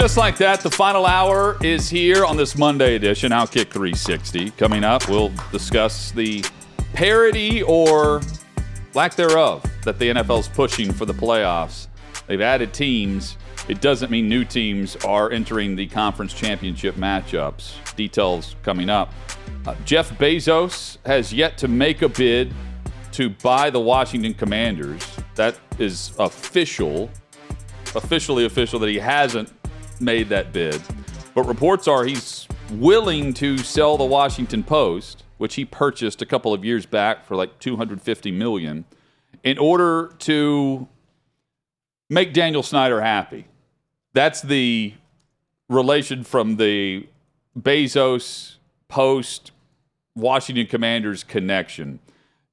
Just like that, the final hour is here on this Monday edition, Outkick 360. Coming up, we'll discuss the parity or lack thereof that the NFL is pushing for the playoffs. They've added teams. It doesn't mean new teams are entering the conference championship matchups. Details coming up. Uh, Jeff Bezos has yet to make a bid to buy the Washington Commanders. That is official officially official that he hasn't made that bid. But reports are he's willing to sell the Washington Post, which he purchased a couple of years back for like 250 million, in order to make Daniel Snyder happy. That's the relation from the Bezos Post Washington Commanders connection.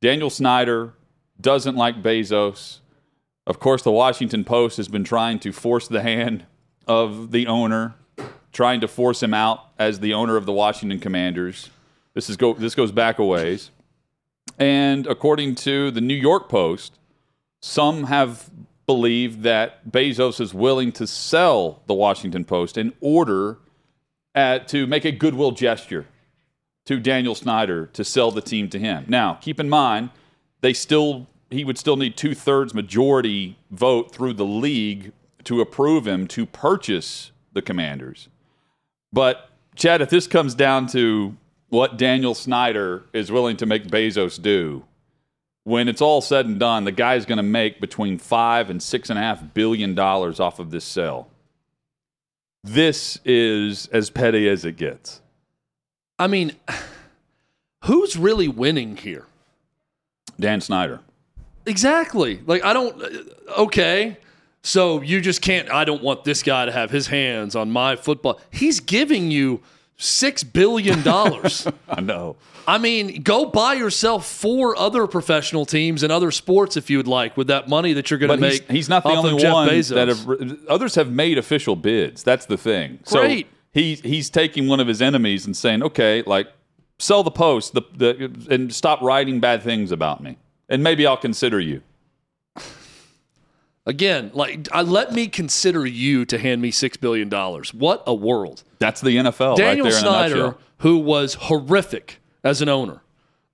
Daniel Snyder doesn't like Bezos. Of course, the Washington Post has been trying to force the hand of the owner, trying to force him out as the owner of the Washington Commanders. This is go this goes back a ways. And according to the New York Post, some have believed that Bezos is willing to sell the Washington Post in order uh, to make a goodwill gesture to Daniel Snyder to sell the team to him. Now, keep in mind, they still he would still need two thirds majority vote through the league to approve him to purchase the Commanders. But Chad, if this comes down to what Daniel Snyder is willing to make Bezos do, when it's all said and done, the guy's going to make between five and six and a half billion dollars off of this sale. This is as petty as it gets. I mean, who's really winning here? Dan Snyder. Exactly. Like I don't. Uh, okay, so you just can't. I don't want this guy to have his hands on my football. He's giving you six billion dollars. I know. I mean, go buy yourself four other professional teams and other sports if you would like with that money that you're going to make. he's, he's not the only one Bezos. that have. Others have made official bids. That's the thing. Great. So he he's taking one of his enemies and saying, okay, like sell the post, the, the and stop writing bad things about me, and maybe I'll consider you. Again, like I, uh, let me consider you to hand me six billion dollars. What a world! That's the NFL Daniel right there Snyder, who was horrific as an owner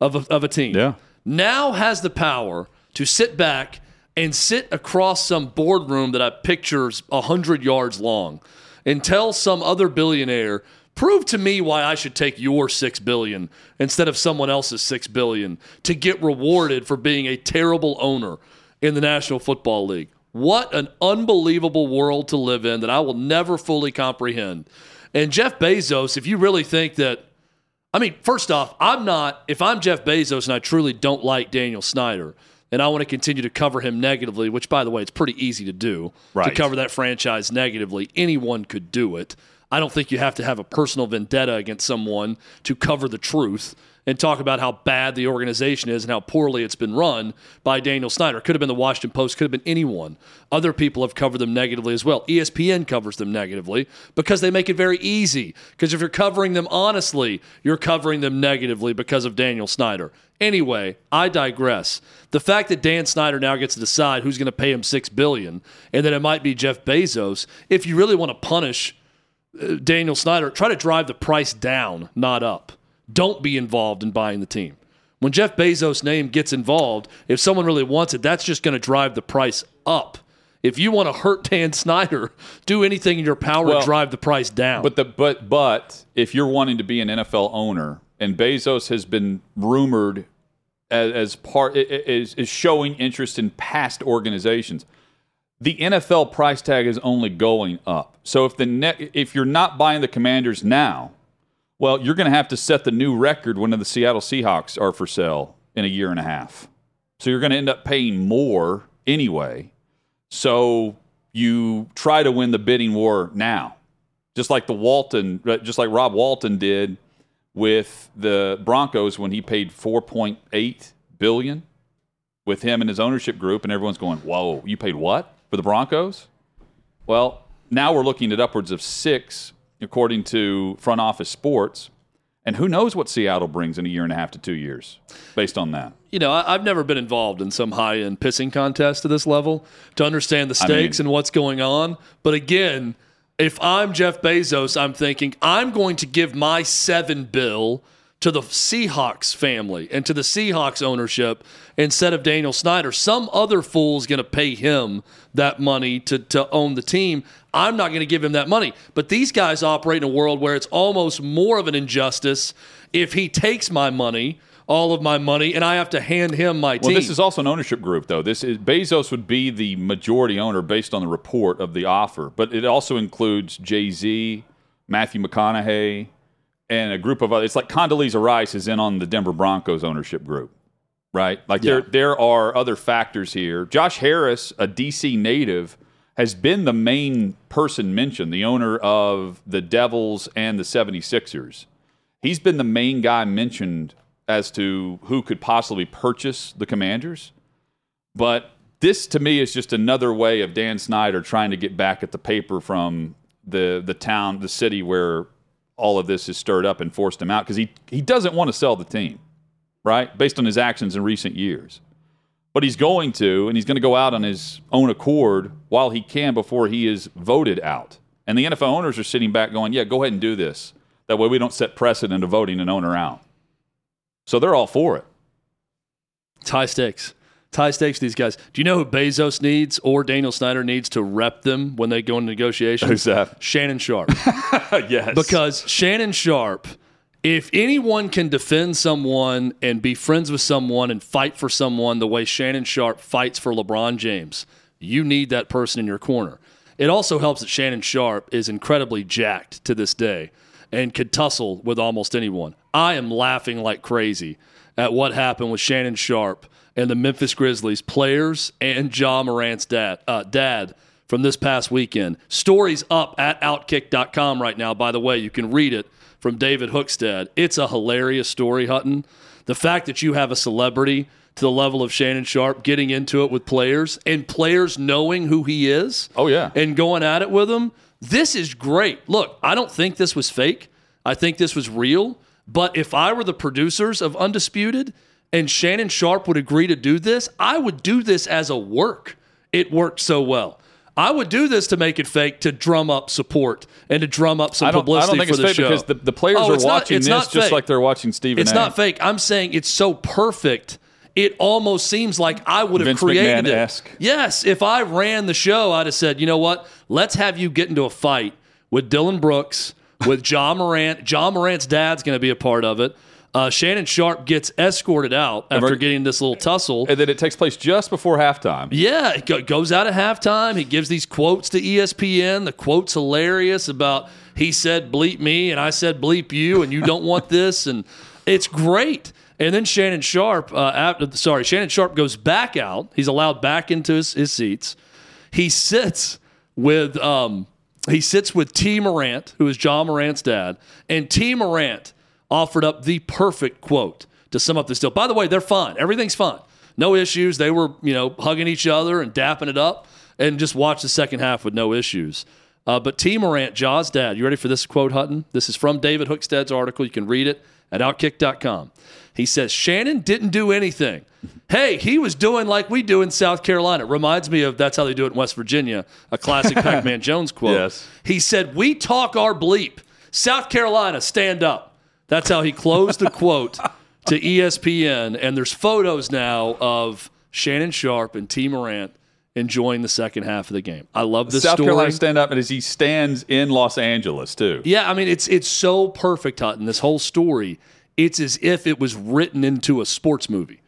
of a, of a team, Yeah. now has the power to sit back and sit across some boardroom that I pictures a hundred yards long and tell some other billionaire, prove to me why I should take your six billion instead of someone else's six billion to get rewarded for being a terrible owner in the National Football League. What an unbelievable world to live in that I will never fully comprehend. And Jeff Bezos, if you really think that I mean, first off, I'm not, if I'm Jeff Bezos and I truly don't like Daniel Snyder and I want to continue to cover him negatively, which, by the way, it's pretty easy to do to cover that franchise negatively. Anyone could do it. I don't think you have to have a personal vendetta against someone to cover the truth and talk about how bad the organization is and how poorly it's been run by Daniel Snyder. Could have been the Washington Post, could have been anyone. Other people have covered them negatively as well. ESPN covers them negatively because they make it very easy. Because if you're covering them honestly, you're covering them negatively because of Daniel Snyder. Anyway, I digress. The fact that Dan Snyder now gets to decide who's going to pay him six billion, and that it might be Jeff Bezos. If you really want to punish Daniel Snyder, try to drive the price down, not up. Don't be involved in buying the team. When Jeff Bezos' name gets involved, if someone really wants it, that's just going to drive the price up. If you want to hurt Dan Snyder, do anything in your power Well, to drive the price down. But the but but if you're wanting to be an NFL owner, and Bezos has been rumored as, as part is is showing interest in past organizations, the NFL price tag is only going up. So if the net if you're not buying the Commanders now, well, you're going to have to set the new record when the Seattle Seahawks are for sale in a year and a half. So you're going to end up paying more anyway. So you try to win the bidding war now, just like the Walton, just like Rob Walton did with the Broncos when he paid 4.8 billion with him and his ownership group, and everyone's going, "Whoa, you paid what for the Broncos?" Well, now we're looking at upwards of six, according to Front Office Sports. And who knows what Seattle brings in a year and a half to two years based on that. You know, I, I've never been involved in some high end pissing contest to this level to understand the I stakes mean- and what's going on. But again, if I'm Jeff Bezos, I'm thinking I'm going to give my seven bill to the Seahawks family and to the Seahawks ownership instead of Daniel Snyder. Some other fool's going to pay him that money to, to own the team. I'm not going to give him that money. But these guys operate in a world where it's almost more of an injustice if he takes my money, all of my money, and I have to hand him my team. Well, team. this is also an ownership group, though. This is Bezos would be the majority owner based on the report of the offer, but it also includes Jay Z, Matthew McConaughey, and a group of other. It's like Condoleezza Rice is in on the Denver Broncos ownership group, right? Like there, there are other factors here. Josh Harris, a DC native, has been the main person mentioned, the owner of the Devils and the 76ers. He's been the main guy mentioned as to who could possibly purchase the Commanders. But this to me is just another way of Dan Snyder trying to get back at the paper from the the town, the city where all of this is stirred up and forced him out because he he doesn't want to sell the team, right? Based on his actions in recent years. But he's going to, and he's going to go out on his own accord while he can before he is voted out. And the NFL owners are sitting back going, yeah, go ahead and do this. That way we don't set precedent of voting an owner out. So they're all for it. It's high stakes. High stakes, these guys. Do you know who Bezos needs or Daniel Snyder needs to rep them when they go into negotiations? Who's that? Shannon Sharpe. yes. because Shannon Sharpe, if anyone can defend someone and be friends with someone and fight for someone the way Shannon Sharpe fights for LeBron James, you need that person in your corner. It also helps that Shannon Sharpe is incredibly jacked to this day and could tussle with almost anyone. I am laughing like crazy at what happened with Shannon Sharpe and the Memphis Grizzlies players and Ja Morant's dad, uh, dad from this past weekend. Stories up at outkick.com right now, by the way. You can read it from David Hookstead. It's a hilarious story, Hutton. The fact that you have a celebrity to the level of Shannon Sharpe getting into it with players and players knowing who he is Oh, yeah. and going at it with him. This is great. Look, I don't think this was fake. I think this was real. But if I were the producers of Undisputed and Shannon Sharpe would agree to do this, I would do this as a work. It worked so well. I would do this to make it fake to drum up support and to drum up some I don't, I publicity don't think for it's the fake show. because the, the players Oh, are it's not- watching it's this not just like they're watching Stephen It's A. not fake. I'm saying it's so perfect. It almost seems like I would have Vince created it. McMahon-esque. Yes, if I ran the show, I'd have said, you know what? Let's have you get into a fight with Dillon Brooks, with Ja Morant. Ja Morant's dad's going to be a part of it. Uh, Shannon Sharpe gets escorted out after we're- getting this little tussle. And then it takes place just before halftime. Yeah, it go- goes out at halftime. He gives these quotes to ESPN. The quote's hilarious about he said bleep me and I said bleep you and you don't want this and it's great. And then Shannon Sharpe, uh, after, sorry, Shannon Sharpe goes back out. He's allowed back into his, his seats. He sits with um, he sits with T. Morant, who is Ja Morant's dad, and T. Morant offered up the perfect quote to sum up this deal. By the way, they're fine. Everything's fine. No issues. They were, you know, hugging each other and dapping it up and just watch the second half with no issues. Uh, but T. Morant, Ja's dad, you ready for this quote, Hutton? This is from David Hookstead's article. You can read it at outkick.com. He says, Shannon didn't do anything. Hey, he was doing like we do in South Carolina. Reminds me of that's how they do it in West Virginia, a classic Pac Man Jones quote. Yes. He said, We talk our bleep. South Carolina, stand up. That's how he closed the quote to ESPN. And there's photos now of Shannon Sharpe and T. Morant enjoying the second half of the game. I love this South story. Carolina stand up, and as he stands in Los Angeles too. Yeah, I mean it's it's so perfect, Hutton. This whole story, it's as if it was written into a sports movie.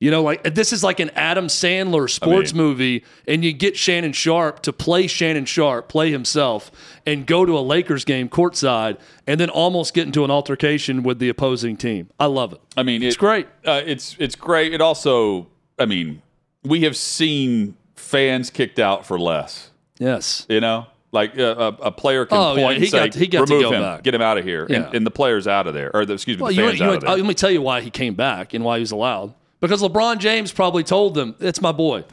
You know, like this is like an Adam Sandler sports mean- movie, and you get Shannon Sharpe to play Shannon Sharpe, play himself, and go to a Lakers game courtside, and then almost get into an altercation with the opposing team. I love it. I mean, It's it- great. Uh, it's it's great. It also, I mean, we have seen fans kicked out for less. Yes. You know, like uh, a, a player can Oh, yeah, he and say, got- he got to remove go him, back. get him out of here, Yeah. and, and the player's out of there, or the, excuse me, Well, the you, fans you, out of there. let me tell you why he came back and why he was allowed. Because LeBron James probably told them, "It's my boy.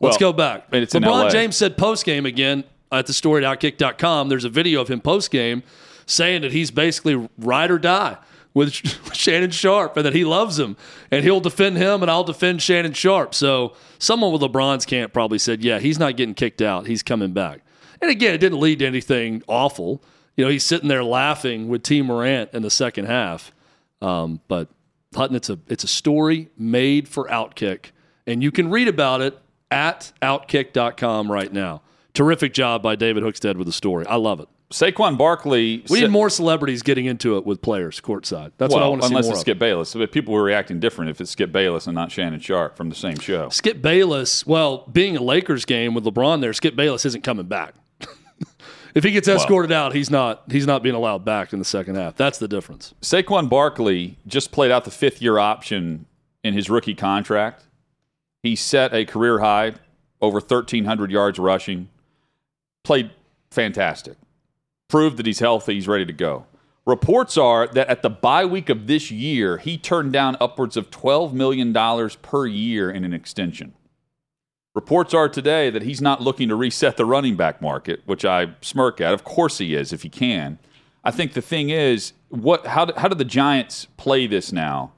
Let's Well, go back." and it's LeBron. James said post game again at the story at outkick.com. There's a video of him post game saying that he's basically ride or die with Shannon Sharpe and that he loves him and he'll defend him and I'll defend Shannon Sharpe. So someone with LeBron's camp probably said, "Yeah, he's not getting kicked out. He's coming back." And again, it didn't lead to anything awful. You know, he's sitting there laughing with T. Morant in the second half. Um, but Hutton, it's a it's a story made for Outkick, and you can read about it at outkick.com right now. Terrific job by David Hookstead with the story. I love it. Saquon Barkley. We need more celebrities getting into it with players courtside. That's what I want to see unless it's of. Skip Bayless. But people were reacting different if it's Skip Bayless and not Shannon Sharpe from the same show. Skip Bayless, well, being a Lakers game with LeBron there, Skip Bayless isn't coming back. If he gets escorted out, he's not he's not being allowed back in the second half. That's the difference. Saquon Barkley just played out the fifth year option in his rookie contract. He set a career high, over 1,300 yards rushing. Played fantastic. Proved that he's healthy, he's ready to go. Reports are that at the bye week of this year, he turned down upwards of $12 million per year in an extension. Reports are today that he's not looking to reset the running back market, which I smirk at. Of course he is, if he can. I think the thing is, what? How how do the Giants play this now?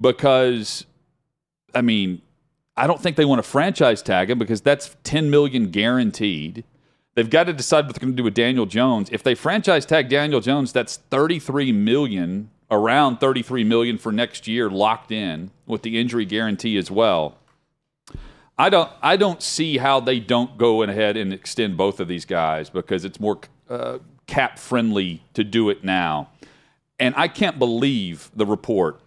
Because, I mean, I don't think they want to franchise tag him because that's ten million guaranteed. They've got to decide what they're going to do with Daniel Jones. If they franchise tag Daniel Jones, that's thirty-three million, around thirty-three million for next year, locked in with the injury guarantee as well. I don't I don't see how they don't go ahead and extend both of these guys because it's more uh, cap friendly to do it now. And I can't believe the report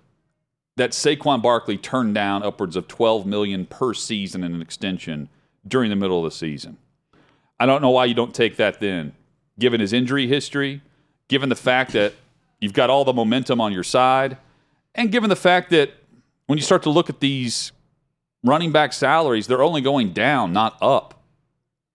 that Saquon Barkley turned down upwards of 12 million per season in an extension during the middle of the season. I don't know why you don't take that then, given his injury history, given the fact that you've got all the momentum on your side, and given the fact that when you start to look at these running back salaries, they're only going down, not up.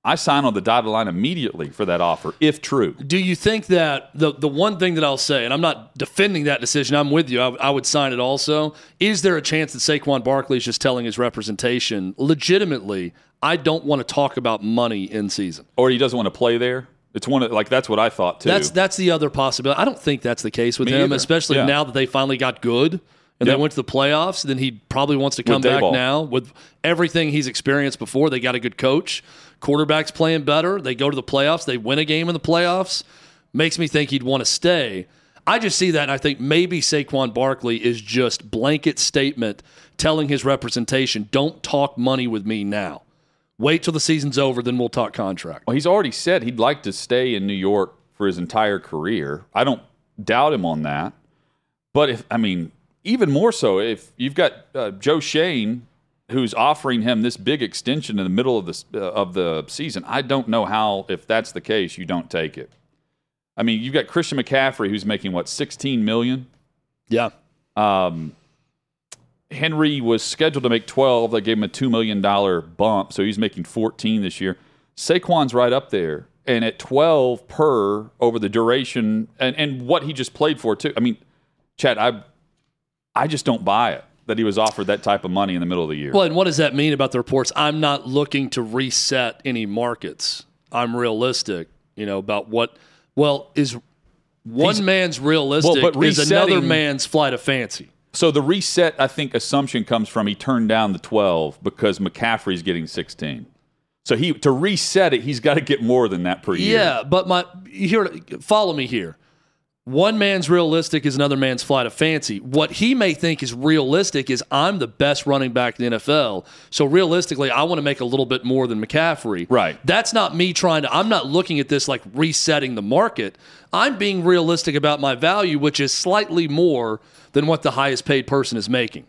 I sign on the dotted line immediately for that offer, if true. Do you think that the the one thing that I'll say, and I'm not defending that decision, I'm with you. I, I would sign it also. Is there a chance that Saquon Barkley is just telling his representation legitimately? I don't want to talk about money in season. Or he doesn't want to play there. It's one of like that's what I thought too. That's that's the other possibility. I don't think that's the case with Me him, either. especially Yeah. now that they finally got good and Yep. they went to the playoffs. Then he probably wants to come back Daboll. now with everything he's experienced before. They got a good coach, quarterbacks playing better. They go to the playoffs. They win a game in the playoffs. Makes me think he'd want to stay. I just see that, and I think maybe Saquon Barkley is just blanket statement telling his representation, "Don't talk money with me now. Wait till the season's over, then we'll talk contract." well, he's already said he'd like to stay in New York for his entire career. I don't doubt him on that. But if I mean, even more so, if you've got uh, Joe Schoen who's offering him this big extension in the middle of the uh, of the season, I don't know how if that's the case you don't take it. I mean, you've got Christian McCaffrey who's making what 16 million. Yeah. Um, Henry was scheduled to make 12. They gave him a $2 million bump, so he's making 14 this year. Saquon's right up there. And at 12 per over the duration and, and what he just played for, too. I mean, Chad, I, I just don't buy it that he was offered that type of money in the middle of the year. Well, and what does that mean about the reports? I'm not looking to reset any markets. I'm realistic, you know, about what. Well, is one He's- man's realistic Well, but is another man's flight of fancy. so the reset, I think, assumption comes from he turned down the 12 because McCaffrey's getting 16. So he to reset it, he's got to get more than that per year. Yeah, but my here, follow me here. One man's realistic is another man's flight of fancy. What he may think is realistic is I'm the best running back in the NFL. So realistically, I want to make a little bit more than McCaffrey. Right. That's not me trying to, I'm not looking at this like resetting the market. I'm being realistic about my value, which is slightly more than what the highest paid person is making.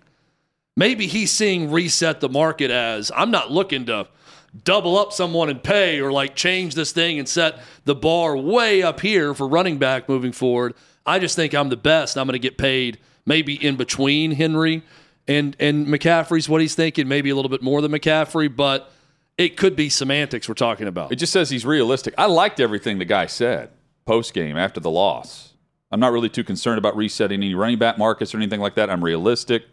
Maybe he's seeing reset the market as I'm not looking to double up someone and pay or like change this thing and set the bar way up here for running back moving forward. I just think I'm the best. I'm going to get paid maybe in between Henry and and McCaffrey's what he's thinking, maybe a little bit more than McCaffrey, but it could be semantics we're talking about. It just says he's realistic. I liked everything the guy said post game after the loss. I'm not really too concerned about resetting any running back markets or anything like that. I'm realistic.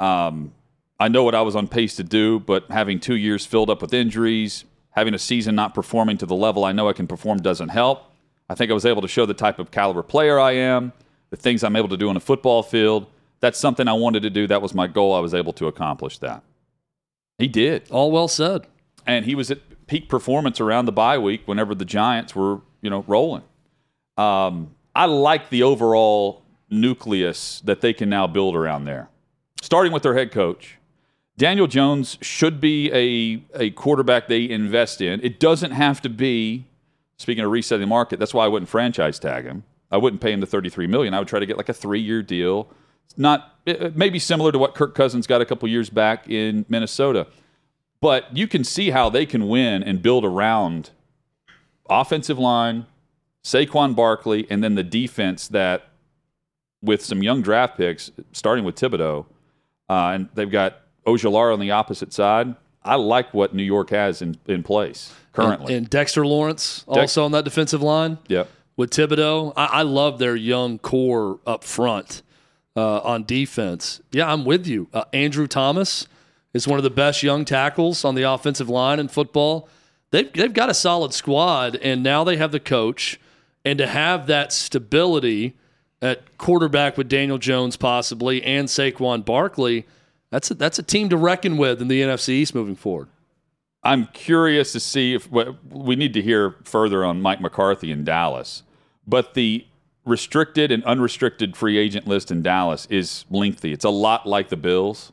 Um, I know what I was on pace to do, but having two years filled up with injuries, having a season not performing to the level I know I can perform doesn't help. I think I was able to show the type of caliber player I am, the things I'm able to do on a football field. That's something I wanted to do. That was my goal. I was able to accomplish that. He did. All well said. And he was at peak performance around the bye week whenever the Giants were, you know, rolling. Um, I like the overall nucleus that they can now build around there, starting with their head coach. Daniel Jones should be a, a quarterback they invest in. It doesn't have to be, speaking of resetting the market, that's why I wouldn't franchise tag him. I wouldn't pay him the 33 million. I would try to get like a three year deal. It's not maybe similar to what Kirk Cousins got a couple years back in Minnesota. But you can see how they can win and build around offensive line, Saquon Barkley, and then the defense that, with some young draft picks, starting with Thibodeaux, uh, and they've got Ojulari on the opposite side. I like what New York has in, in place currently. And, and Dexter Lawrence also on that defensive line. Yep. With Thibodeaux, I, I love their young core up front uh, on defense. Yeah, I'm with you. Uh, Andrew Thomas is one of the best young tackles on the offensive line in football. They've, they've got a solid squad, and now they have the coach. And to have that stability at quarterback with Daniel Jones possibly and Saquon Barkley, that's a, that's a team to reckon with in the NFC East moving forward. I'm curious to see if we need to hear further on Mike McCarthy in Dallas, but the restricted and unrestricted free agent list in Dallas is lengthy. It's a lot like the Bills.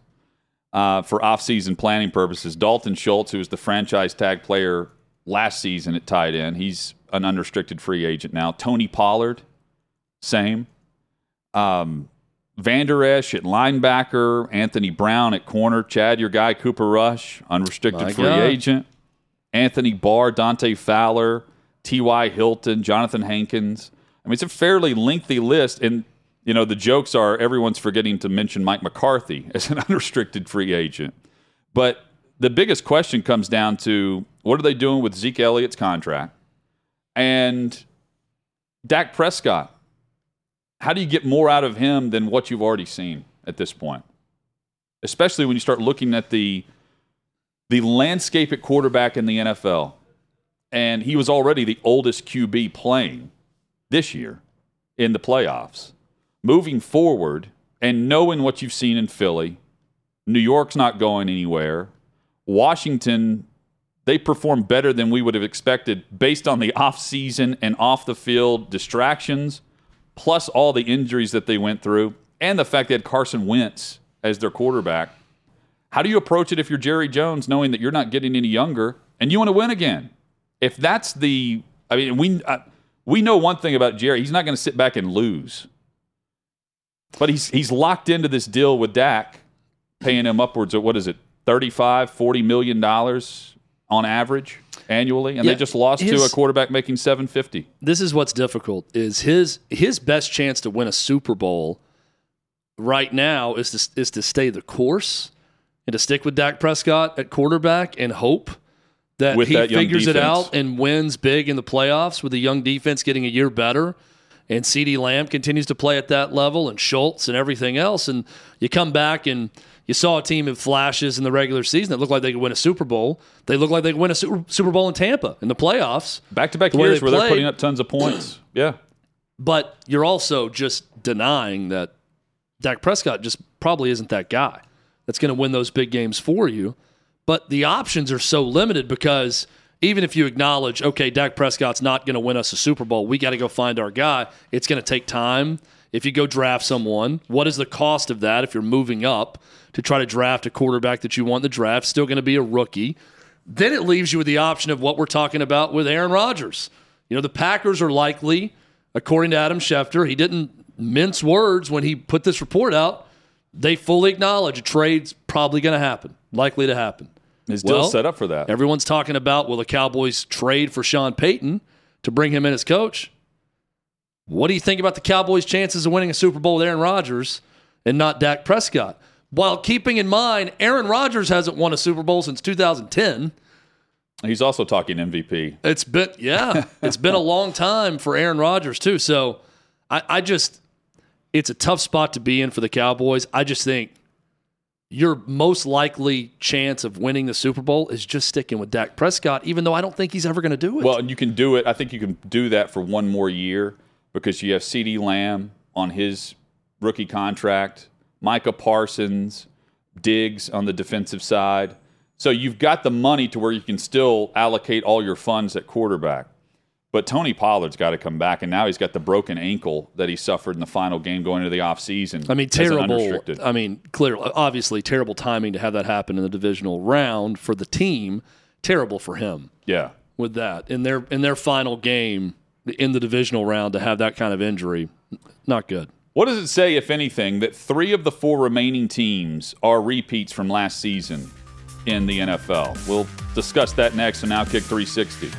Uh, for offseason planning purposes, Dalton Schultz, who was the franchise tag player last season at tight end, he's an unrestricted free agent now. Tony Pollard, same. Um, Vander Esch at linebacker, Anthony Brown at corner, Chad, your guy, Cooper Rush, unrestricted My free God. agent, Anthony Barr, Dante Fowler, T.Y. Hilton, Jonathan Hankins. I mean, it's a fairly lengthy list. And, you know, the jokes are everyone's forgetting to mention Mike McCarthy as an unrestricted free agent. But the biggest question comes down to what are they doing with Zeke Elliott's contract? And Dak Prescott how do you get more out of him than what you've already seen at this point? Especially when you start looking at the the landscape at quarterback in the NFL. And he was already the oldest QB playing this year in the playoffs. Moving forward and knowing what you've seen in Philly, New York's not going anywhere. Washington, they perform better than we would have expected based on the offseason and off the field distractions plus all the injuries that they went through, and the fact had Carson Wentz as their quarterback. How do you approach it if you're Jerry Jones, knowing that you're not getting any younger and you want to win again? If that's the, I mean, we we know one thing about Jerry: he's not going to sit back and lose. But he's he's locked into this deal with Dak, paying him upwards of what is it, 35, 40 million dollars on average annually, and Yeah, they just lost to a quarterback making 750. this is what's difficult is his his best chance to win a Super Bowl right now is to is to stay the course and to stick with Dak Prescott at quarterback and hope that With he that figures it out and wins big in the playoffs with the young defense getting a year better. And CeeDee Lamb continues to play at that level and Schultz and everything else. And you come back and you saw a team in flashes in the regular season that looked like they could win a Super Bowl. They look like they could win a Super, Super Bowl in Tampa in the playoffs. Back to back years they where they're putting up tons of points. Yeah. But you're also just denying that Dak Prescott just probably isn't that guy that's going to win those big games for you. But the options are so limited because even if you acknowledge, okay, Dak Prescott's not going to win us a Super Bowl, we got to go find our guy. It's going to take time. If you go draft someone, what is the cost of that if you're moving up to try to draft a quarterback that you want in the draft? Still going to be a rookie. Then it leaves you with the option of what we're talking about with Aaron Rodgers. You know, the Packers are likely, according to Adam Schefter, he didn't mince words when he put this report out. They fully acknowledge a trade's probably going to happen, likely to happen. Is Well, set up for that. Everyone's talking about will the Cowboys trade for Sean Payton to bring him in as coach? What do you think about the Cowboys' chances of winning a Super Bowl with Aaron Rodgers and not Dak Prescott? While keeping in mind, Aaron Rodgers hasn't won a Super Bowl since 2010. He's also talking MVP. It's been yeah, it's been a long time for Aaron Rodgers too. So I, I just it's a tough spot to be in for the Cowboys. I just think your most likely chance of winning the Super Bowl is just sticking with Dak Prescott, even though I don't think he's ever going to do it. Well, and you can do it. I think you can do that for one more year because you have CeeDee Lamb on his rookie contract, Micah Parsons, Diggs on the defensive side. So you've got the money to where you can still allocate all your funds at quarterback. But Tony Pollard's got to come back, and now he's got the broken ankle that he suffered in the final game going into the offseason. I mean, terrible. I mean, clearly, obviously, terrible timing to have that happen in the divisional round for the team. Terrible for him Yeah. with that in their in their final game in the divisional round to have that kind of injury. Not good. What does it say, if anything, that three of the four remaining teams are repeats from last season in the NFL? We'll discuss that next on Outkick 360.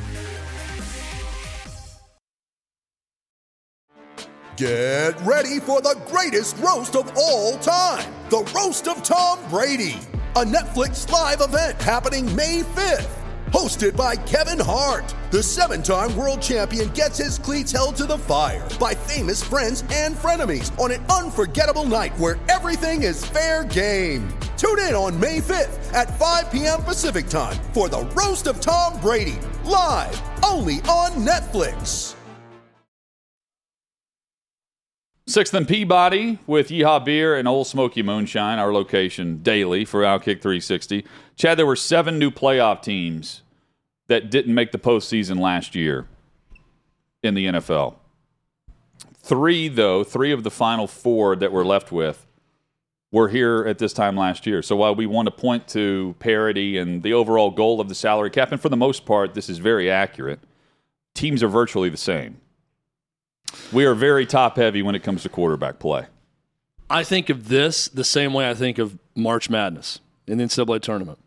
Get ready for the greatest roast of all time the Roast of Tom Brady, a Netflix live event happening May 5th. Hosted by Kevin Hart, the seven time world champion gets his cleats held to the fire by famous friends and frenemies on an unforgettable night where everything is fair game. Tune in on May 5th at 5 p.m. Pacific time for the Roast of Tom Brady, live only on Netflix. Sixth and Peabody with Yeehaw Beer and Ole Smoky Moonshine, our location daily for Outkick 360. Chad, there were seven new playoff teams that didn't make the postseason last year in the NFL. Three, though, three of the final four that we're left with were here at this time last year. So while we want to point to parity and the overall goal of the salary cap, and for the most part, this is very accurate, teams are virtually the same. We are very top heavy when it comes to quarterback play. I think of this the same way I think of March Madness in the NCAA tournament.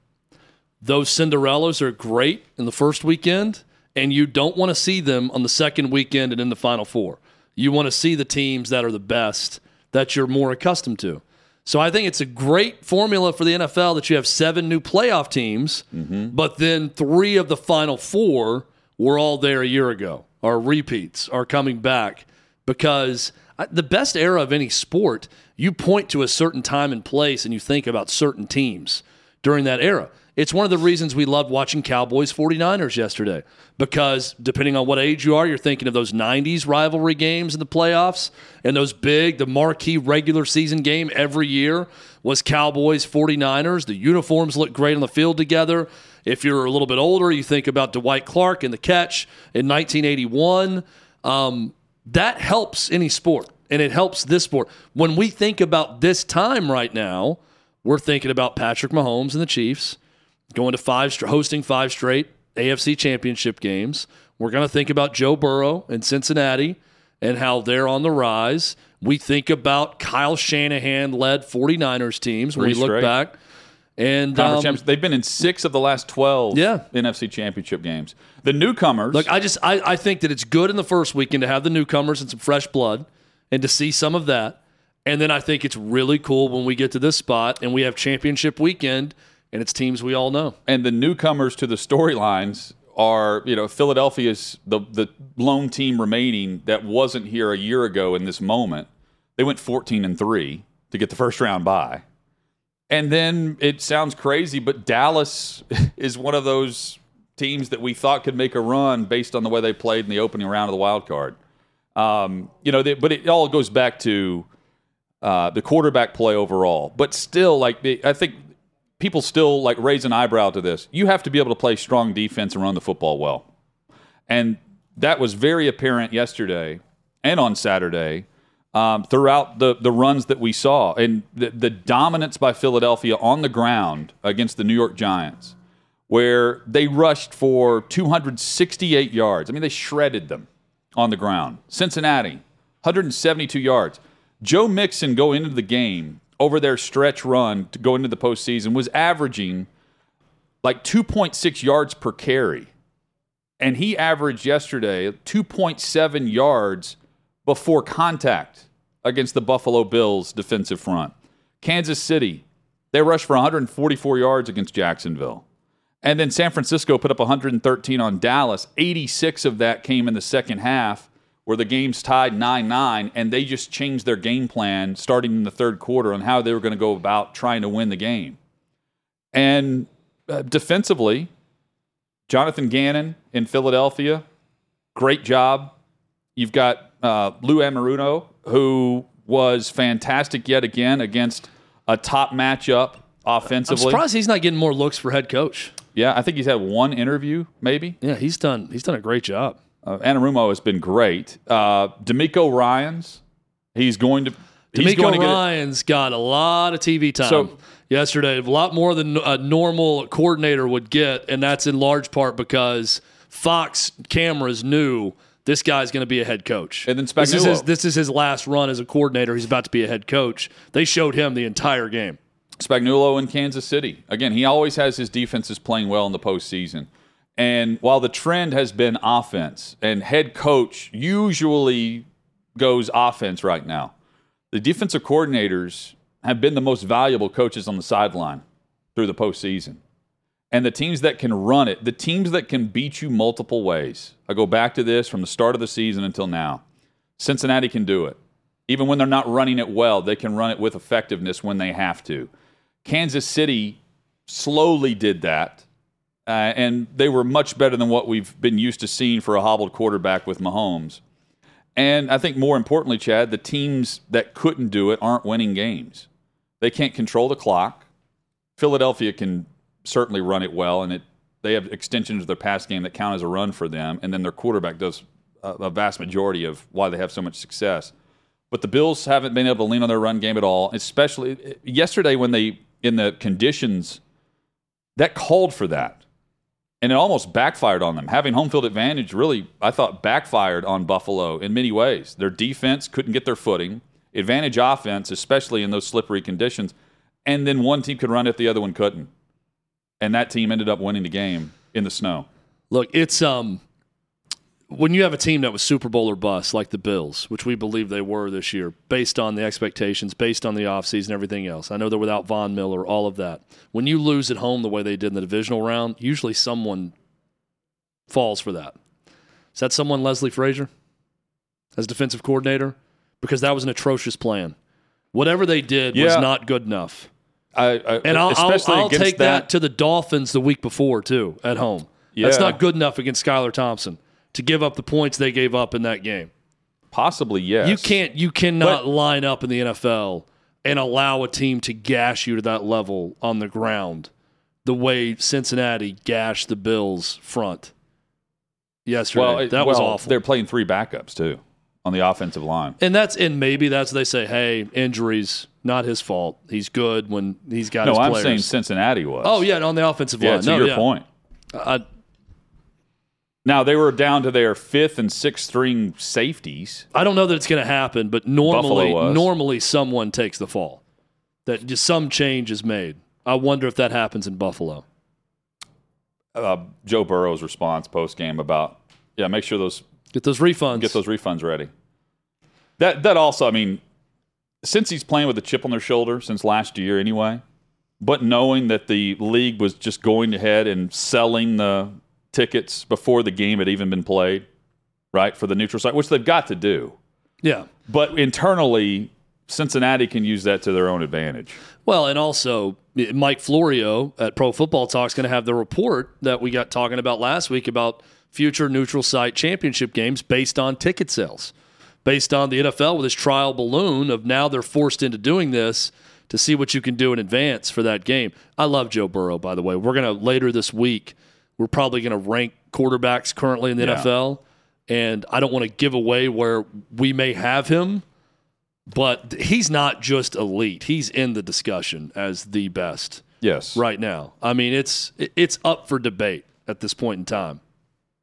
Those Cinderellas are great in the first weekend, and you don't want to see them on the second weekend and in the Final Four. You want to see the teams that are the best that you're more accustomed to. So I think it's a great formula for the NFL that you have seven new playoff teams, mm-hmm. but then three of the Final Four were all there a year ago, are repeats, are coming back because uh, the best era of any sport, you point to a certain time and place and you think about certain teams during that era. It's one of the reasons we loved watching Cowboys 49ers yesterday because depending on what age you are, you're thinking of those 90s rivalry games in the playoffs and those big, the marquee regular season game every year was Cowboys 49ers. The uniforms look great on the field together. If you're a little bit older, you think about Dwight Clark and the catch in 1981. Um, that helps any sport and it helps this sport. When we think about this time right now, we're thinking about Patrick Mahomes and the Chiefs going to five, hosting five straight AFC championship games. We're going to think about Joe Burrow and Cincinnati and how they're on the rise. We think about Kyle Shanahan led 49ers teams when we look straight. back. And um. They've been in six of the last 12 Yeah. NFC championship games. The newcomers, Look, I just I, I think that it's good in the first weekend to have the newcomers and some fresh blood and to see some of that. And then I think it's really cool when we get to this spot and we have championship weekend and it's teams we all know. and the newcomers to the storylines are, you know, Philadelphia's the, the lone team remaining that wasn't here a year ago in this moment. They went 14 and 3 to get the first round bye. And then it sounds crazy, but Dallas is one of those teams that we thought could make a run based on the way they played in the opening round of the wild card. Um, you know, they, but it all goes back to uh, the quarterback play overall. But still, like I think people still like raise an eyebrow to this. You have to be able to play strong defense and run the football well, and that was very apparent yesterday and on Saturday um, throughout the the runs that we saw, and the, the dominance by Philadelphia on the ground against the New York Giants, where they rushed for 268 yards. I mean, they shredded them on the ground. Cincinnati, 172 yards. Joe Mixon go into the game over their stretch run to go into the postseason was averaging like 2.6 yards per carry. And he averaged yesterday 2.7 yards before contact against the Buffalo Bills defensive front. Kansas City, They rushed for 144 yards against Jacksonville. And then San Francisco put up 113 on Dallas. 86 of that came in the second half, where the game's tied 9 9, and they just changed their game plan starting in the third quarter on how they were going to go about trying to win the game. And uh, defensively, Jonathan Gannon in Philadelphia, great job. You've got uh, Lou Anarumo, who was fantastic yet again against a top matchup offensively. I'm surprised he's not getting more looks for head coach. Yeah, I think he's had one interview, maybe. Yeah, he's done. He's done a great job. Uh, Anarumo has been great. Uh, DeMeco Ryans, he's going to. he's DeMeco going to Ryan's got a lot of TV time So- yesterday, a lot more than a normal coordinator would get, and that's in large part because Fox cameras knew this guy's going to be a head coach. And then this is, his, Spagnuolo. this is his last run as a coordinator. He's about to be a head coach. They showed him the entire game. Spagnuolo in Kansas City. Again, he always has his defenses playing well in the postseason. And while the trend has been offense, and head coach usually goes offense right now, the defensive coordinators have been the most valuable coaches on the sideline through the postseason. And the teams that can run it, the teams that can beat you multiple ways. I go back to this from the start of the season until now. Cincinnati can do it. Even when they're not running it well, they can run it with effectiveness when they have to. Kansas City slowly did that, uh, and they were much better than what we've been used to seeing for a hobbled quarterback with Mahomes. And I think more importantly, Chad, the teams that couldn't do it aren't winning games. They can't control the clock. Philadelphia can certainly run it well, and it they have extensions of their pass game that count as a run for them, and then their quarterback does a, a vast majority of why they have so much success. But the Bills haven't been able to lean on their run game at all, especially yesterday when they in the conditions that called for that. And it almost backfired on them. Having home field advantage really, I thought, backfired on Buffalo in many ways. Their defense couldn't get their footing, advantage offense, especially in those slippery conditions. And then one team could run it, the other one couldn't. And that team ended up winning the game in the snow. Look, it's um when you have a team that was Super Bowl or bust like the Bills, which we believe they were this year, based on the expectations, based on the offseason, everything else. I know they're without Von Miller, all of that. When you lose at home the way they did in the divisional round, usually someone falls for that. Is that someone Leslie Frazier as defensive coordinator? Because that was an atrocious plan. Whatever they did was not good enough. I, I, And I'll, I'll, I'll take that. to the Dolphins the week before, too, at home. That's Yeah. not good enough against Skylar Thompson to give up the points they gave up in that game. possibly yes. You can't, you cannot But- line up in the NFL and allow a team to gash you to that level on the ground the way Cincinnati gashed the Bills front yesterday. Well, that was well, awful. They're playing three backups too on the offensive line. And that's and maybe that's they say, hey, injuries not his fault. He's good when he's got No, his I'm players. saying Cincinnati was. oh yeah, on the offensive yeah. line. To no, your yeah. point. I, Now they were down to their fifth and sixth string safeties. I don't know that it's going to happen, but normally, normally someone takes the fall. That just some change is made. I wonder if that happens in Buffalo. Uh, Joe Burrow's response post game about yeah, make sure those Get those refunds. get those refunds ready. That that also, I mean, since he's playing with a chip on their shoulder since last year anyway, but knowing that the league was just going ahead and selling the tickets before the game had even been played, right, for the neutral site, which they've got to do. Yeah. But internally, Cincinnati can use that to their own advantage. Well, and also Mike Florio at Pro Football Talk is going to have the report that we got talking about last week about future neutral site championship games based on ticket sales, based on the NFL with this trial balloon of now they're forced into doing this to see what you can do in advance for that game. I love Joe Burrow, by the way. We're going to later this week, we're probably going to rank quarterbacks currently in the Yeah. NFL. And I don't want to give away where we may have him, but he's not just elite. He's in the discussion as the best Yes, right now. I mean, it's it's up for debate at this point in time.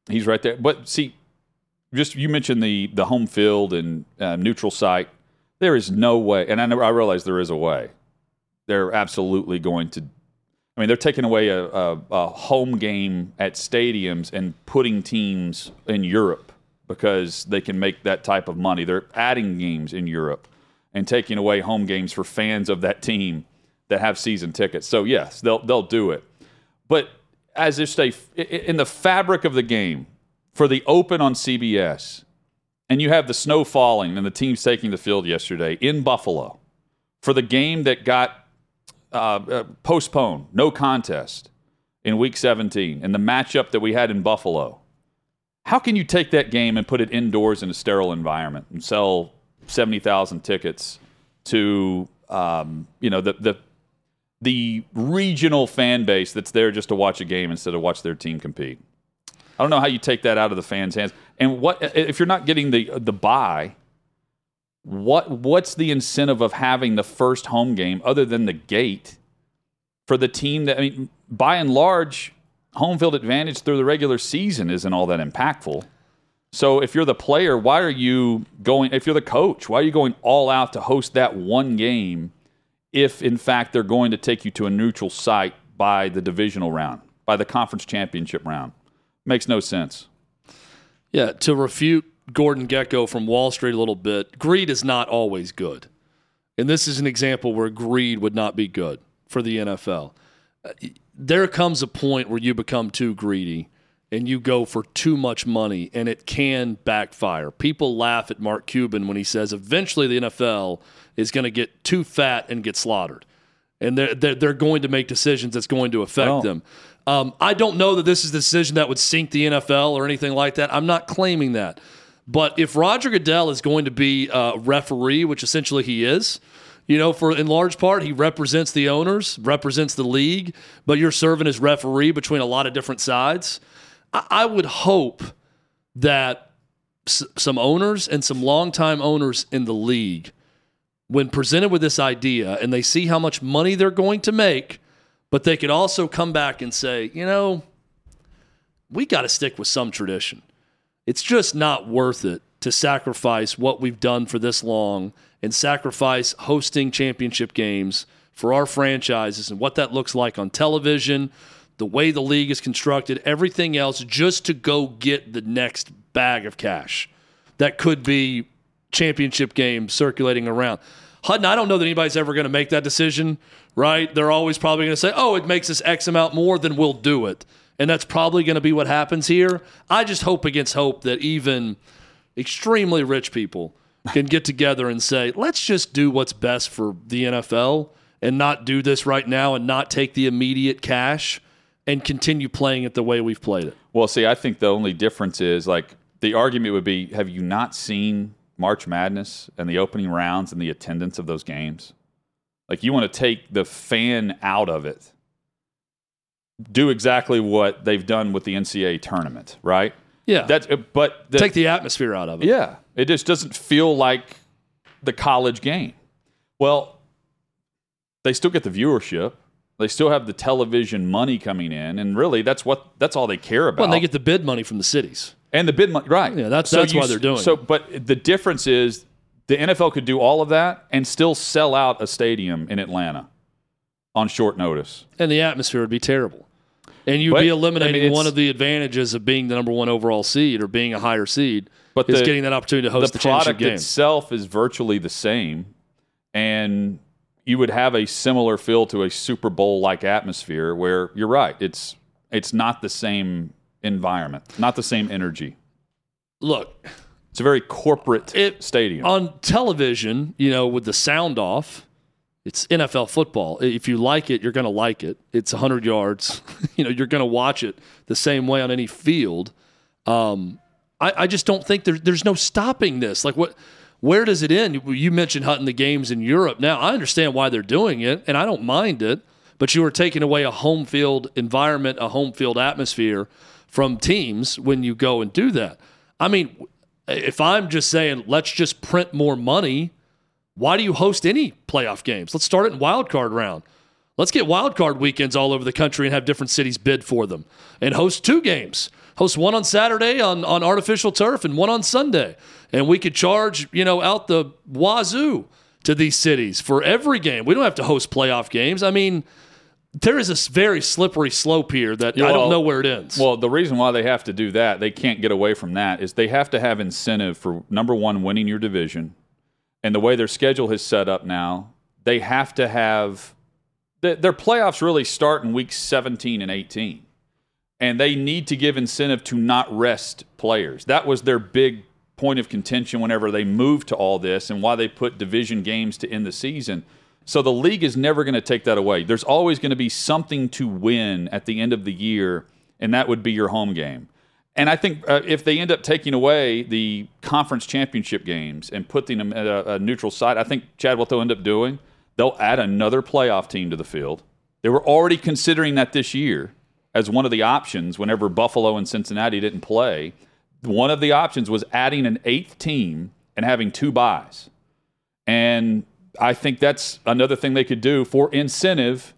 He's right there. But see, just you mentioned the the home field and uh, neutral site. There is no way, and I know I realize there is a way. They're absolutely going to. I mean, they're taking away a, a, a home game at stadiums and putting teams in Europe because they can make that type of money. They're adding games in Europe and taking away home games for fans of that team that have season tickets. So yes, they'll they'll do it. But as if stay in the fabric of the game for the Open on CBS, and you have the snow falling and the teams taking the field yesterday in Buffalo for the game that got uh, uh, postponed, no contest in Week 17, and the matchup that we had in Buffalo. How can you take that game and put it indoors in a sterile environment and sell 70,000 tickets to um, you know the, the the regional fan base that's there just to watch a game instead of watch their team compete? I don't know how you take that out of the fans' hands. And what if you're not getting the the buy? What what's the incentive of having the first home game other than the gate for the team that I mean, by and large, home field advantage through the regular season isn't all that impactful. So if you're the player, why are you going? If you're the coach, why are you going all out to host that one game? If in fact they're going to take you to a neutral site by the divisional round, by the conference championship round, makes no sense. Yeah, to refute Gordon Gekko from Wall Street a little bit, greed is not always good. And this is an example where greed would not be good for the NFL. Uh, there comes a point where you become too greedy and you go for too much money and it can backfire. People laugh at Mark Cuban when he says eventually the NFL is going to get too fat and get slaughtered. And they're, they're, they're going to make decisions that's going to affect Well- them. Um, I don't know that this is the decision that would sink the NFL or anything like that. I'm not claiming that. But if Roger Goodell is going to be a referee, which essentially he is, you know, for in large part, he represents the owners, represents the league, but you're serving as referee between a lot of different sides. I, I would hope that s- some owners and some longtime owners in the league, when presented with this idea and they see how much money they're going to make, but they could also come back and say, you know, we got to stick with some tradition. It's just not worth it to sacrifice what we've done for this long and sacrifice hosting championship games for our franchises and what that looks like on television, the way the league is constructed, everything else, just to go get the next bag of cash that could be championship games circulating around. Hutton, I don't know that anybody's ever going to make that decision, right? They're always probably going to say, oh, it makes us X amount more, then we'll do it. And that's probably going to be what happens here. I just hope against hope that even extremely rich people can get together and say, let's just do what's best for the NFL and not do this right now and not take the immediate cash and continue playing it the way we've played it. Well, see, I think the only difference is like the argument would be have you not seen March Madness and the opening rounds and the attendance of those games? Like, you want to take the fan out of it, do exactly what they've done with the NCAA tournament, right? Yeah. That's, uh, but the, take the atmosphere out of it. yeah, it just doesn't feel like the college game. Well, they still get the viewership. They still have the television money coming in, and really, that's what that's all they care about. Well, and they get the bid money from the cities. and the bid money, right? Yeah, that's- that's you why they're doing So, it. but the difference is the NFL could do all of that and still sell out a stadium in Atlanta on short notice. and the atmosphere would be terrible. And you'd But, be I eliminating mean, one of the advantages of being the number one overall seed or being a higher seed. But is the- getting that opportunity to host the the, product game. itself is virtually the same, and you would have a similar feel to a Super Bowl like atmosphere. Where you're right, it's it's not the same environment, not the same energy. Look, It's a very corporate It- stadium. on television, you know, with the sound off, it's NFL football. If you like it, you're going to like it. It's 100 yards. you know, you're going to watch it the same way on any field. Um, I, I just don't think there, there's no stopping this. Like, what? Where does it end? You- mentioned hunting the games in Europe. Now, I understand why they're doing it, and I don't mind it. But you are taking away a home field environment, a home field atmosphere from teams when you go and do that. I mean, if I'm just saying, let's just print more money, why do you host any playoff games? Let's start it in wild card round. Let's get wild card weekends all over the country and have different cities bid for them and host two games. Host one on Saturday on, on artificial turf and one on Sunday. And we could charge, you know, out the wazoo to these cities for every game. We don't have to host playoff games. I mean, there is a very slippery slope here that I don't know where it ends. Well, the reason why they have to do that, they can't get away from that, is they have to have incentive for number one, winning your division. And the way their schedule is set up now, they have to have th- their playoffs really start in weeks 17 and 18. And they need to give incentive to not rest players. That was their big point of contention whenever they moved to all this and why they put division games to end the season. So the league is never going to take that away. There's always going to be something to win at the end of the year, and that would be your home game. And I think uh, if they end up taking away the conference championship games and putting them at a, a neutral site, I think Chad what they'll end up doing, they'll add another playoff team to the field. They were already considering that this year as one of the options whenever Buffalo and Cincinnati didn't play. One of the options was adding an eighth team and having two buys. And I think that's another thing they could do for incentive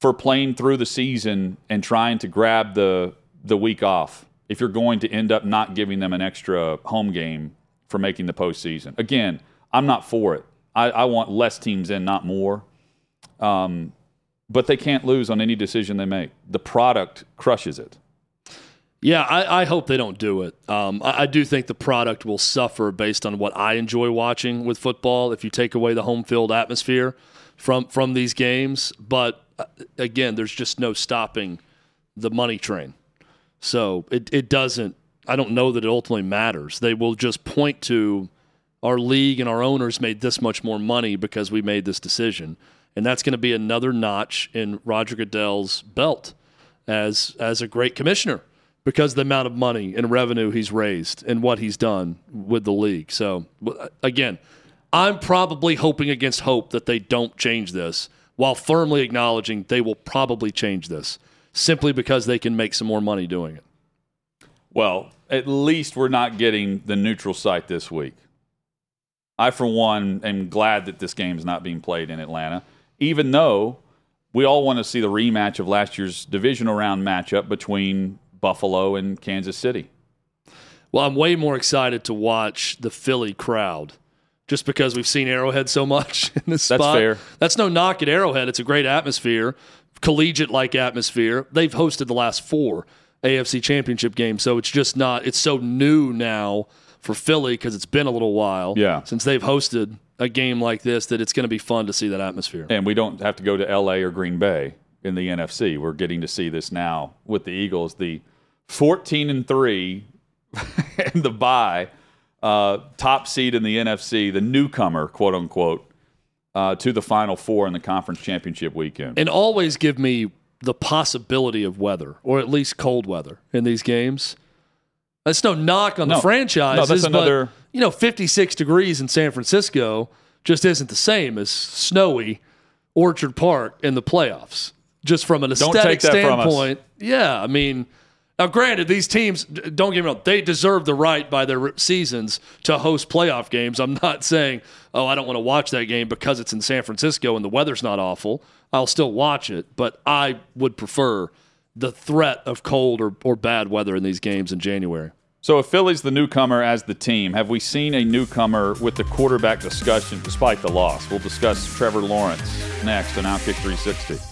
for playing through the season and trying to grab the the week off if you're going to end up not giving them an extra home game for making the postseason. Again, I'm not for it. I, I want less teams in, not more. Um, but they can't lose on any decision they make. The product crushes it. Yeah, I, I hope they don't do it. Um, I, I do think the product will suffer based on what I enjoy watching with football. If you take away the home field atmosphere from from these games, but uh, again, there's just no stopping the money train. So it it doesn't. I don't know that it ultimately matters. They will just point to our league and our owners made this much more money because we made this decision, and that's going to be another notch in Roger Goodell's belt as as a great commissioner because of the amount of money and revenue he's raised and what he's done with the league. So again, I'm probably hoping against hope that they don't change this while firmly acknowledging they will probably change this simply because they can make some more money doing it. Well, at least we're not getting the neutral site this week. I, for one, am glad that this game is not being played in Atlanta, even though we all want to see the rematch of last year's divisional round matchup between Buffalo and Kansas City. Well, I'm way more excited to watch the Philly crowd just because we've seen Arrowhead so much in this That's spot. fair. That's no knock at Arrowhead. It's a great atmosphere, collegiate like atmosphere. They've hosted the last four AFC championship games, so it's just not, it's so new now for Philly because it's been a little while Yeah. since they've hosted a game like this that it's going to be fun to see that atmosphere. And we don't have to go to LA or Green Bay in the NFC. We're getting to see this now with the Eagles, the 14 and 3 and the bye, uh, top seed in the NFC, the newcomer, quote unquote, uh, to the Final Four in the conference championship weekend. and always give me the possibility of weather, or at least cold weather in these games. That's no knock on No. the franchises, No, that's another- but you know, 56 degrees in San Francisco just isn't the same as snowy Orchard Park in the playoffs. Just from an aesthetic take that from us. standpoint, yeah. I mean, now granted, these teams don't get me wrong; they deserve the right by their seasons to host playoff games. I'm not saying, oh, I don't want to watch that game because it's in San Francisco and the weather's not awful. I'll still watch it, but I would prefer the threat of cold or, or bad weather in these games in January. So, if Philly's the newcomer as the team, have we seen a newcomer with the quarterback discussion despite the loss? We'll discuss Trevor Lawrence next on Outkick 360.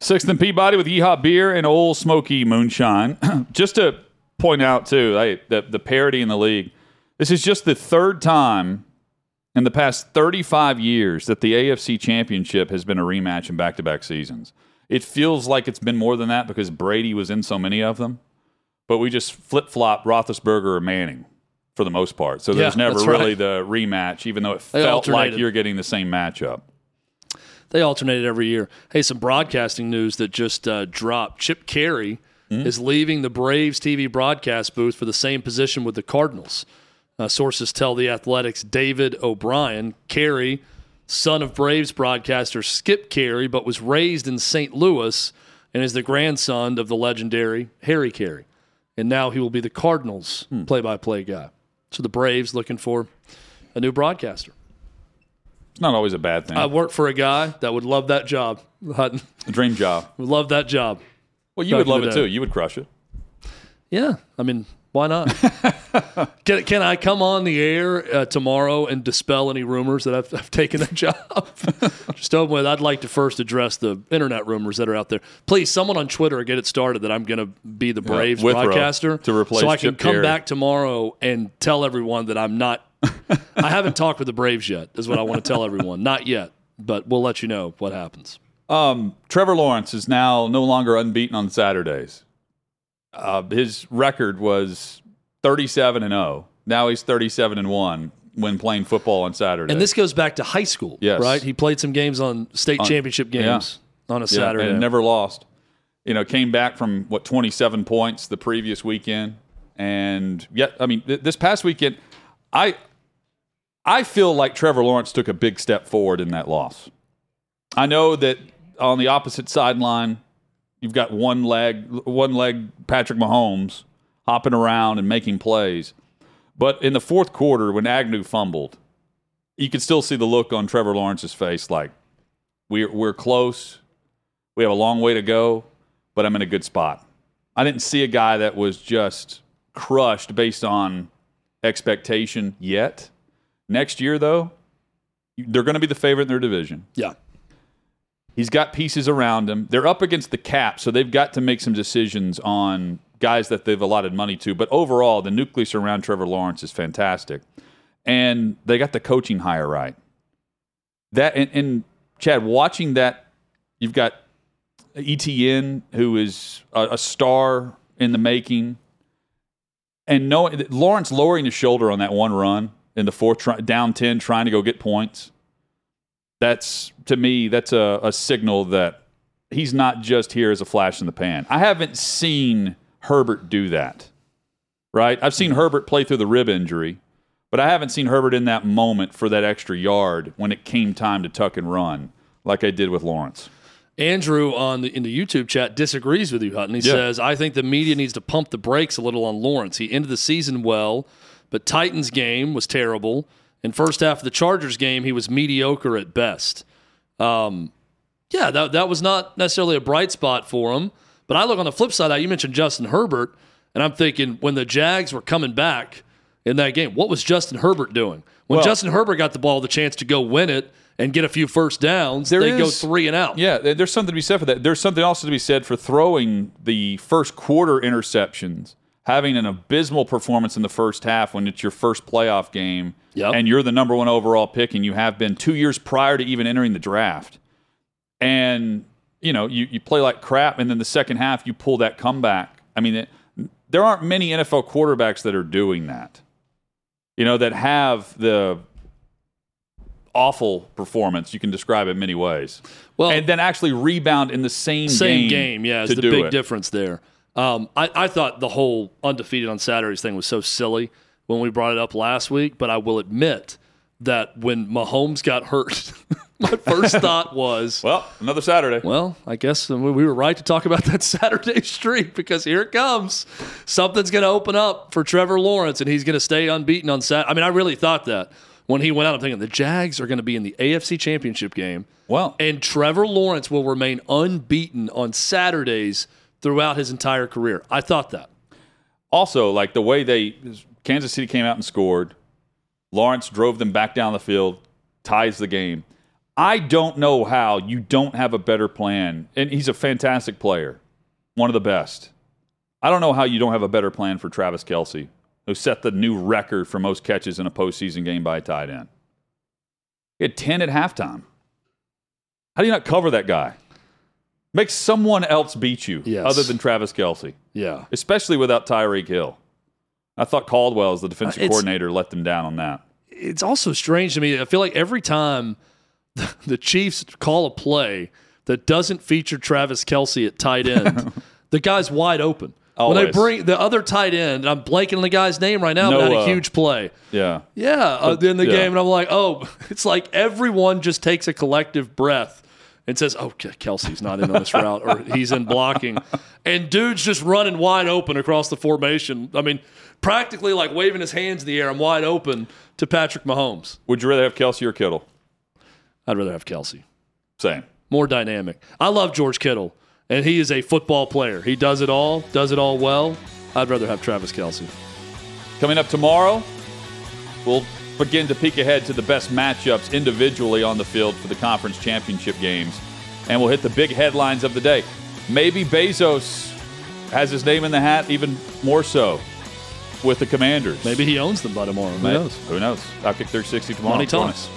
Sixth and Peabody with Yeehaw Beer and Ole Smoky Moonshine. just to point out, too, hey, the, the parity in the league. This is just the third time in the past 35 years that the AFC Championship has been a rematch in back to back seasons. It feels like it's been more than that because Brady was in so many of them, but we just flip flop Roethlisberger or Manning for the most part. So there's Yeah, never really right. the rematch, even though it They felt like you're getting the same matchup. They alternated every year. Hey, some broadcasting news that just uh, dropped. Chip Caray is leaving the Braves TV broadcast booth for the same position with the Cardinals. Uh, sources tell the Athletic's David O'Brien, Caray, son of Braves broadcaster Skip Caray, but was raised in St. Louis and is the grandson of the legendary Harry Caray. And now he will be the Cardinals play by play guy. So the Braves looking for a new broadcaster. It's not always a bad thing. I work for a guy that would love that job. Hutton a dream job. would love that job. Well, you Back would love it day. too. You would crush it. Yeah, I mean, why not? can, can I come on the air uh, tomorrow and dispel any rumors that I've, I've taken that job? Just open with, I'd like to first address the internet rumors that are out there. Please, someone on Twitter get it started that I'm going to be the Braves Withrow broadcaster to replace so I can Chip come Caray. back tomorrow and tell everyone that I'm not. I haven't talked with the Braves yet. Is what I want to tell everyone. Not yet, but we'll let you know what happens. Trevor Lawrence is now no longer unbeaten on Saturdays. Uh, his record was 37 and 0. Now he's 37 and 1 when playing football on Saturday. And this goes back to high school, Yes. right? He played some games on state championship games on a Yeah, Saturday. and never lost. You know, came back from what 27 points the previous weekend, and yet, I mean, th- this past weekend, I I feel like Trevor Lawrence took a big step forward in that loss. I know that on the opposite sideline, you've got one leg, one leg Patrick Mahomes hopping around and making plays, but in the fourth quarter when Agnew fumbled, you could still see the look on Trevor Lawrence's face, like we're we're close. We have a long way to go, but I'm in a good spot. I didn't see a guy that was just crushed based on expectation yet. Next year, though, they're going to be the favorite in their division. yeah. He's got pieces around him. They're up against the cap, so they've got to make some decisions on guys that they've allotted money to. But overall, the nucleus around Trevor Lawrence is fantastic. And they got the coaching hire right. That and, and Chad, watching that, you've got ETN, who is a, a star in the making, and knowing Lawrence lowering his shoulder on that one run in the fourth, try, down ten, trying to go get points that's to me that's a, a signal that he's not just here as a flash in the pan i haven't seen herbert do that right i've seen herbert play through the rib injury but i haven't seen herbert in that moment for that extra yard when it came time to tuck and run like i did with lawrence Andrew on the in the YouTube chat disagrees with you, Hutton. He Yeah. says, I think the media needs to pump the brakes a little on Lawrence. He ended the season well, but Titans game was terrible. In first half of the Chargers game, he was mediocre at best. Um, yeah, that that was not necessarily a bright spot for him. But I look on the flip side you mentioned Justin Herbert, and I'm thinking when the Jags were coming back in that game, what was Justin Herbert doing? When Well- Justin Herbert got the ball, the chance to go win it and get a few first downs, they go three and out. Yeah, there's something to be said for that. There's something also to be said for throwing the first quarter interceptions, having an abysmal performance in the first half when it's your first playoff game, Yep. and you're the number one overall pick, and you have been two years prior to even entering the draft. And you know you, you play like crap, and then the second half you pull that comeback. I mean, it, there aren't many NFL quarterbacks that are doing that. You know that have the awful performance. You can describe it many ways. Well- and then actually rebound in the same Same game. game, yeah, is the big it. difference there. Um, I, I thought the whole undefeated on Saturdays thing was so silly when we brought it up last week, but I will admit that when Mahomes got hurt, my first thought was, Well, another Saturday. well, I guess we we were right to talk about that Saturday streak because here it comes. Something's going to open up for Trevor Lawrence, and he's going to stay unbeaten on Saturday. I mean, I really thought that when he went out. I'm thinking the Jags are going to be in the AFC Championship game. Well, And Trevor Lawrence will remain unbeaten on Saturdays throughout his entire career. I thought that. also like the way they Kansas City came out and scored. Lawrence drove them back down the field, ties the game. I don't know how you don't have a better plan. And he's a fantastic player, one of the best. I don't know how you don't have a better plan for Travis Kelce, who set the new record for most catches in a postseason game by a tight end. He had 10 at halftime. How do you not cover that guy? Make someone else beat you Yes. other than Travis Kelce Yeah. especially without Tyreek Hill. I thought Caldwell, as the defensive Uh, coordinator, let them down on that. It's also strange to me. I feel like every time the Chiefs call a play that doesn't feature Travis Kelce at tight end, the guy's wide open. When they bring the other tight end, and I'm blanking on the guy's name right now, but had a huge play. Yeah. Yeah, uh, in the yeah. game, and I'm like, oh, it's like everyone just takes a collective breath and says, "Oh, Kelce's not in on this route, or he's in blocking," and dude's just running wide open across the formation. I mean, practically like waving his hands in the air. I'm wide open to Patrick Mahomes. Would you rather have Kelce or Kittle? I'd rather have Kelce. Same. More dynamic. I love George Kittle, and he is a football player. He does it all, does it all well. I'd rather have Travis Kelce. Coming up tomorrow, we'll begin to peek ahead to the best matchups individually on the field for the conference championship games. And we'll hit the big headlines of the day. Maybe Bezos has his name in the hat even more so with the commanders. Maybe he owns them by tomorrow. Who knows? Who knows? Outkick 360 tomorrow. Talks. us.